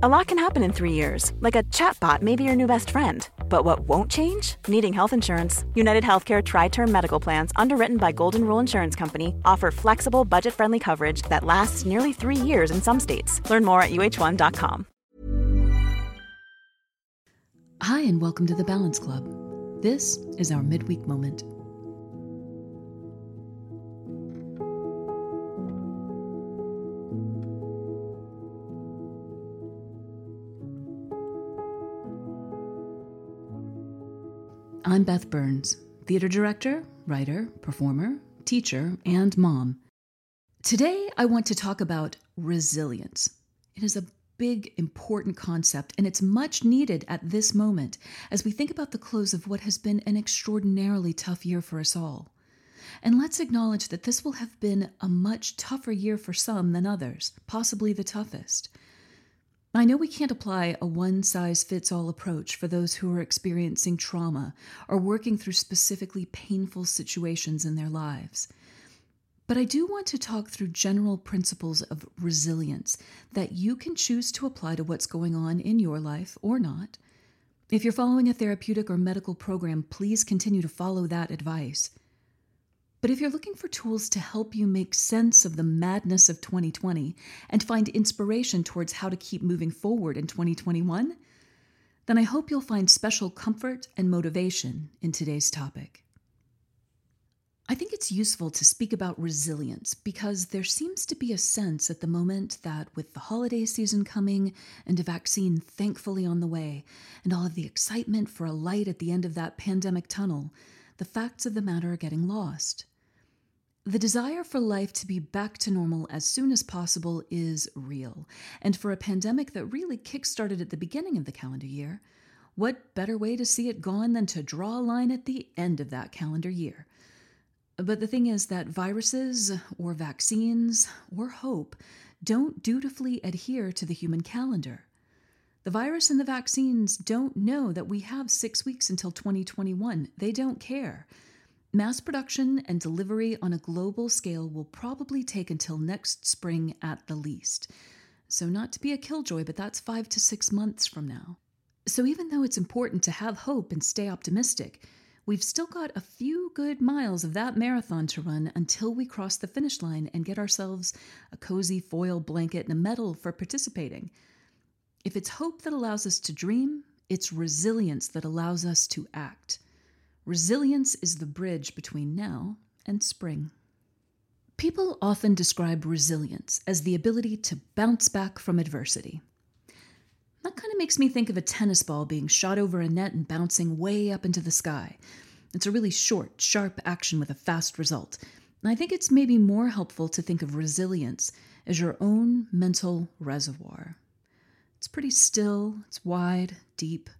A lot can happen in three years, like a chatbot may be your new best friend. But what won't change? Needing health insurance. United Healthcare Tri Term Medical Plans, underwritten by Golden Rule Insurance Company, offer flexible, budget friendly coverage that lasts nearly three years in some states. Learn more at uh1.com. Hi, and welcome to the Balance Club. This is our midweek moment. I'm Beth Burns, theater director, writer, performer, teacher, and mom. Today, I want to talk about resilience. It is a big, important concept, and it's much needed at this moment as we think about the close of what has been an extraordinarily tough year for us all. And let's acknowledge that this will have been a much tougher year for some than others, possibly the toughest. I know we can't apply a one size fits all approach for those who are experiencing trauma or working through specifically painful situations in their lives. But I do want to talk through general principles of resilience that you can choose to apply to what's going on in your life or not. If you're following a therapeutic or medical program, please continue to follow that advice. But if you're looking for tools to help you make sense of the madness of 2020 and find inspiration towards how to keep moving forward in 2021, then I hope you'll find special comfort and motivation in today's topic. I think it's useful to speak about resilience because there seems to be a sense at the moment that with the holiday season coming and a vaccine thankfully on the way, and all of the excitement for a light at the end of that pandemic tunnel, the facts of the matter are getting lost. The desire for life to be back to normal as soon as possible is real. And for a pandemic that really kickstarted at the beginning of the calendar year, what better way to see it gone than to draw a line at the end of that calendar year? But the thing is that viruses, or vaccines, or hope don't dutifully adhere to the human calendar. The virus and the vaccines don't know that we have six weeks until 2021. They don't care. Mass production and delivery on a global scale will probably take until next spring at the least. So, not to be a killjoy, but that's five to six months from now. So, even though it's important to have hope and stay optimistic, we've still got a few good miles of that marathon to run until we cross the finish line and get ourselves a cozy foil blanket and a medal for participating. If it's hope that allows us to dream, it's resilience that allows us to act. Resilience is the bridge between now and spring. People often describe resilience as the ability to bounce back from adversity. That kind of makes me think of a tennis ball being shot over a net and bouncing way up into the sky. It's a really short, sharp action with a fast result. And I think it's maybe more helpful to think of resilience as your own mental reservoir. It's pretty still, it's wide, deep,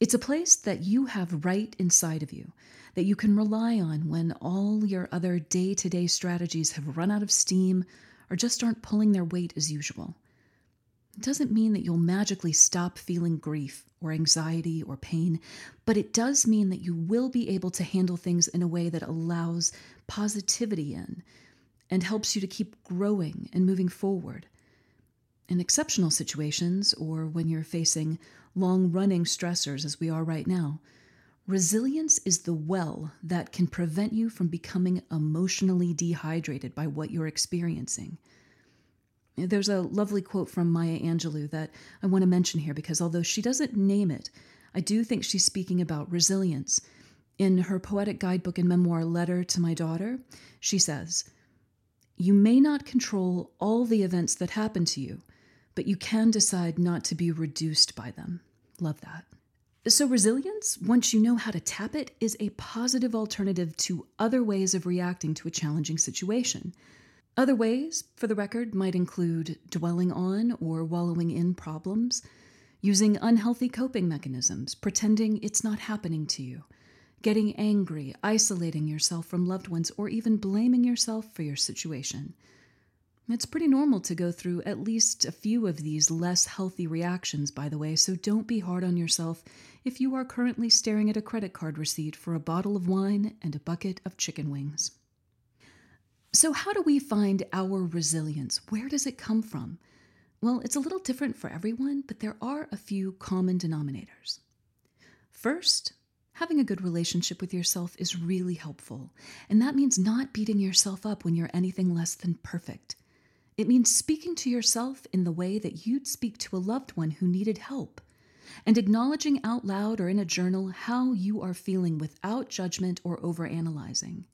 it's a place that you have right inside of you, that you can rely on when all your other day to day strategies have run out of steam or just aren't pulling their weight as usual. It doesn't mean that you'll magically stop feeling grief or anxiety or pain, but it does mean that you will be able to handle things in a way that allows positivity in and helps you to keep growing and moving forward. In exceptional situations, or when you're facing long running stressors as we are right now, resilience is the well that can prevent you from becoming emotionally dehydrated by what you're experiencing. There's a lovely quote from Maya Angelou that I want to mention here because although she doesn't name it, I do think she's speaking about resilience. In her poetic guidebook and memoir, Letter to My Daughter, she says, You may not control all the events that happen to you, but you can decide not to be reduced by them. Love that. So, resilience, once you know how to tap it, is a positive alternative to other ways of reacting to a challenging situation. Other ways, for the record, might include dwelling on or wallowing in problems, using unhealthy coping mechanisms, pretending it's not happening to you, getting angry, isolating yourself from loved ones, or even blaming yourself for your situation. It's pretty normal to go through at least a few of these less healthy reactions, by the way, so don't be hard on yourself if you are currently staring at a credit card receipt for a bottle of wine and a bucket of chicken wings. So, how do we find our resilience? Where does it come from? Well, it's a little different for everyone, but there are a few common denominators. First, having a good relationship with yourself is really helpful, and that means not beating yourself up when you're anything less than perfect. It means speaking to yourself in the way that you'd speak to a loved one who needed help, and acknowledging out loud or in a journal how you are feeling without judgment or overanalyzing.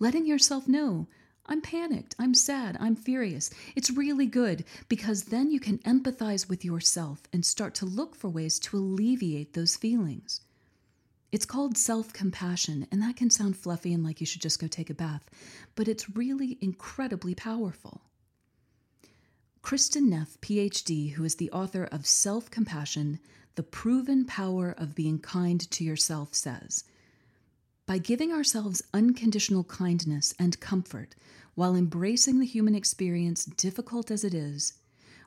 Letting yourself know I'm panicked, I'm sad, I'm furious. It's really good because then you can empathize with yourself and start to look for ways to alleviate those feelings. It's called self compassion, and that can sound fluffy and like you should just go take a bath, but it's really incredibly powerful. Kristin Neff, PhD, who is the author of Self Compassion The Proven Power of Being Kind to Yourself, says By giving ourselves unconditional kindness and comfort, while embracing the human experience, difficult as it is,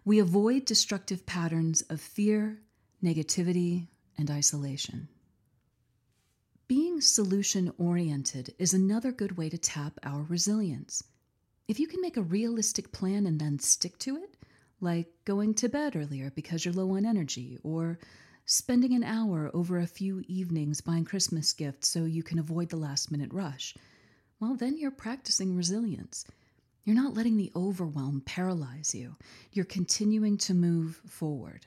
we avoid destructive patterns of fear, negativity, and isolation. Being solution oriented is another good way to tap our resilience. If you can make a realistic plan and then stick to it, like going to bed earlier because you're low on energy, or spending an hour over a few evenings buying Christmas gifts so you can avoid the last minute rush, well, then you're practicing resilience. You're not letting the overwhelm paralyze you. You're continuing to move forward.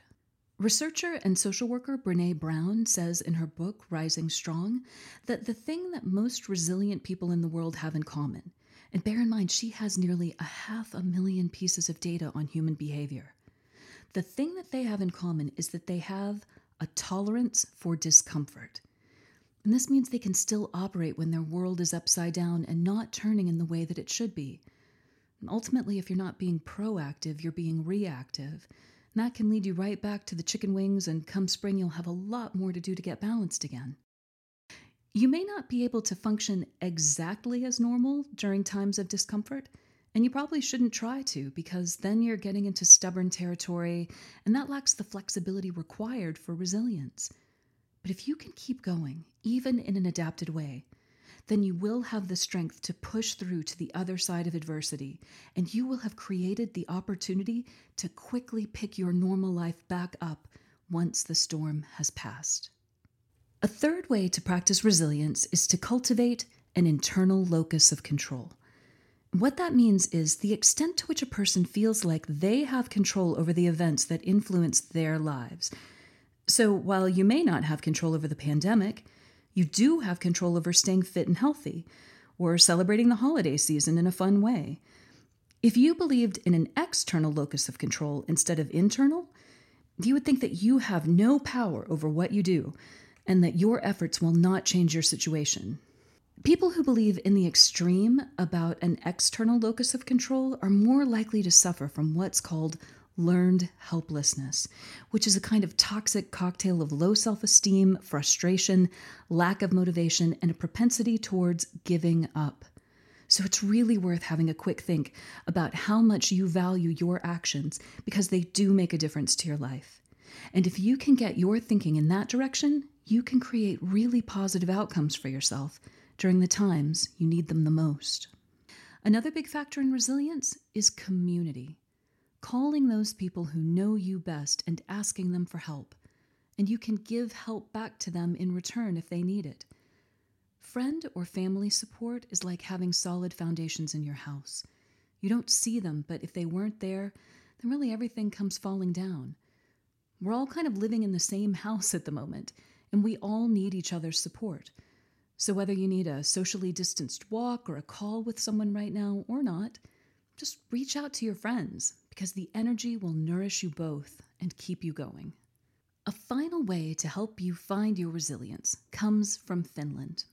Researcher and social worker Brene Brown says in her book, Rising Strong, that the thing that most resilient people in the world have in common, and bear in mind she has nearly a half a million pieces of data on human behavior, the thing that they have in common is that they have a tolerance for discomfort. And this means they can still operate when their world is upside down and not turning in the way that it should be. And ultimately, if you're not being proactive, you're being reactive. And that can lead you right back to the chicken wings, and come spring, you'll have a lot more to do to get balanced again. You may not be able to function exactly as normal during times of discomfort, and you probably shouldn't try to because then you're getting into stubborn territory, and that lacks the flexibility required for resilience. But if you can keep going, even in an adapted way, then you will have the strength to push through to the other side of adversity, and you will have created the opportunity to quickly pick your normal life back up once the storm has passed. A third way to practice resilience is to cultivate an internal locus of control. What that means is the extent to which a person feels like they have control over the events that influence their lives so while you may not have control over the pandemic, you do have control over staying fit and healthy, or celebrating the holiday season in a fun way. If you believed in an external locus of control instead of internal, you would think that you have no power over what you do and that your efforts will not change your situation. People who believe in the extreme about an external locus of control are more likely to suffer from what's called learned helplessness, which is a kind of toxic cocktail of low self esteem, frustration, lack of motivation, and a propensity towards giving up. So it's really worth having a quick think about how much you value your actions because they do make a difference to your life. And if you can get your thinking in that direction, you can create really positive outcomes for yourself during the times you need them the most. Another big factor in resilience is community calling those people who know you best and asking them for help. And you can give help back to them in return if they need it. Friend or family support is like having solid foundations in your house. You don't see them, but if they weren't there, then really everything comes falling down. We're all kind of living in the same house at the moment, and we all need each other's support. So, whether you need a socially distanced walk or a call with someone right now or not, just reach out to your friends because the energy will nourish you both and keep you going. A final way to help you find your resilience comes from Finland.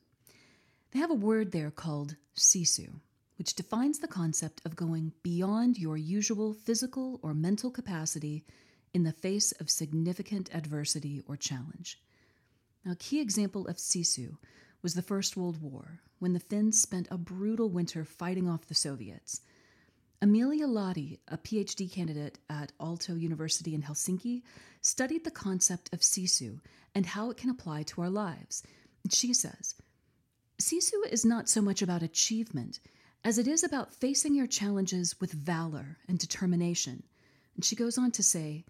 They have a word there called sisu, which defines the concept of going beyond your usual physical or mental capacity in the face of significant adversity or challenge. Now, a key example of sisu was the First World War, when the Finns spent a brutal winter fighting off the Soviets. Emilia Lahti, a PhD candidate at Aalto University in Helsinki, studied the concept of sisu and how it can apply to our lives. She says, Sisu is not so much about achievement as it is about facing your challenges with valor and determination, And she goes on to say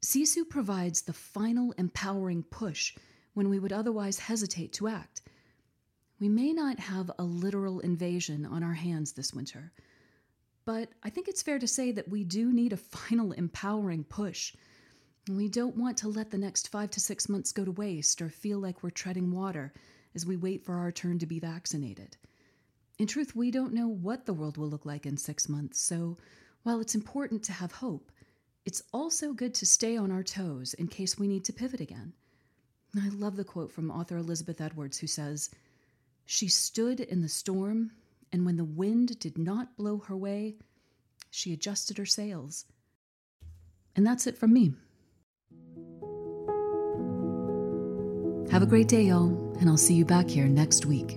Sisu provides the final empowering push when we would otherwise hesitate to act. We may not have a literal invasion on our hands this winter, but I think it's fair to say that we do need a final empowering push. We don't want to let the next five to six months go to waste or feel like we're treading water as we wait for our turn to be vaccinated. In truth, we don't know what the world will look like in six months, so while it's important to have hope, it's also good to stay on our toes in case we need to pivot again. I love the quote from author Elizabeth Edwards, who says, She stood in the storm, and when the wind did not blow her way, she adjusted her sails. And that's it from me. Have a great day, y'all, and I'll see you back here next week.